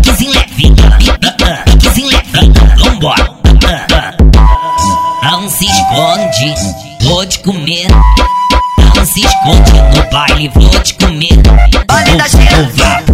Piquezinho levinho, vambora. Não se esconde, vou te comer. Não se esconde no baile, vou te comer. Baile da China.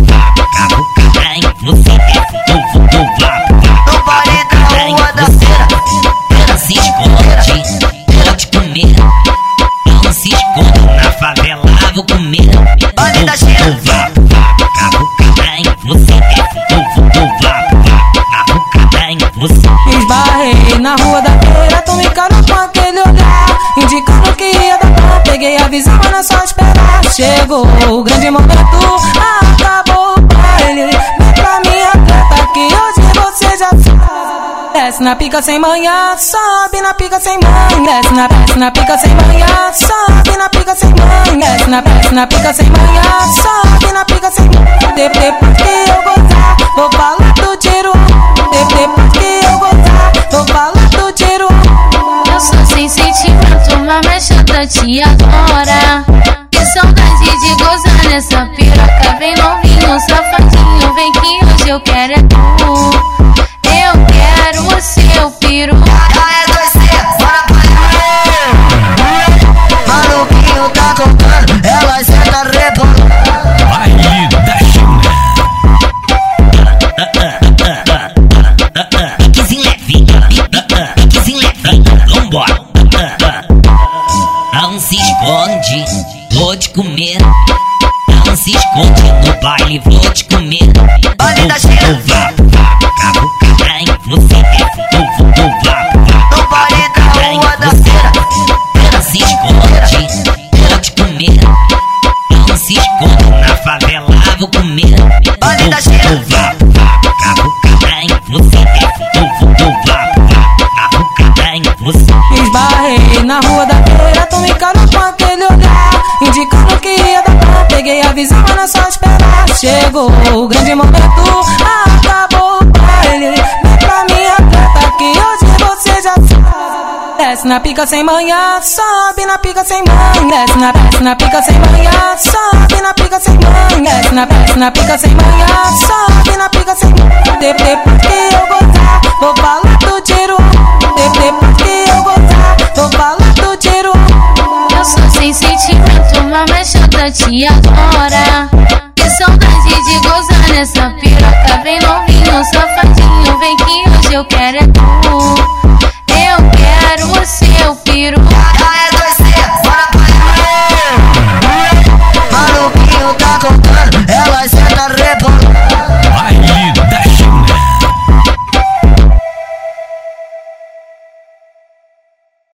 Esbarrei na rua da feira, tu me com aquele olhar Indicando que ia dar bom, peguei a visão, mas não só esperar. Chegou o grande momento, acabou o baile. Vem pra minha treta que hoje você já sabe. Desce na pica sem manhã, sobe na pica sem mãe Desce na, na pica sem manhã, sobe na pica sem mãe Desce na, na pica sem manhã, sobe na pica sem De- Depois que eu te adora. Que saudade de gozar nessa piroca. Vem novinho, safadinho, vem que hoje eu quero é Não se esconde, vou te comer. Não se esconde no baile, vou te comer. Baile da China. vou vá, vá, cavucar em você. Vou, vou, vou vá, vá, No baile da rua da feira. não se esconde, vou te comer. Não se esconde na favela, vou comer. Baile da Vou, peguei a é só esperar Chegou o grande momento, acabou o baile. Vem pra minha treta que hoje você já sabe. Desce na pica sem manhã, sobe na pica sem mãe Desce na, desce na pica sem manhã, sobe na pica sem mãe Desce na, desce na pica sem manhã, sobe na pica sem De- Depois que eu gozar, vou falar do tiro. De- Depois que eu gozar, vou falar do tiro. Eu sou sem sentimento, mas te adora. Que saudade de gozar nessa piroca. Vem novinho, safadinho, vem que hoje eu quero é tu.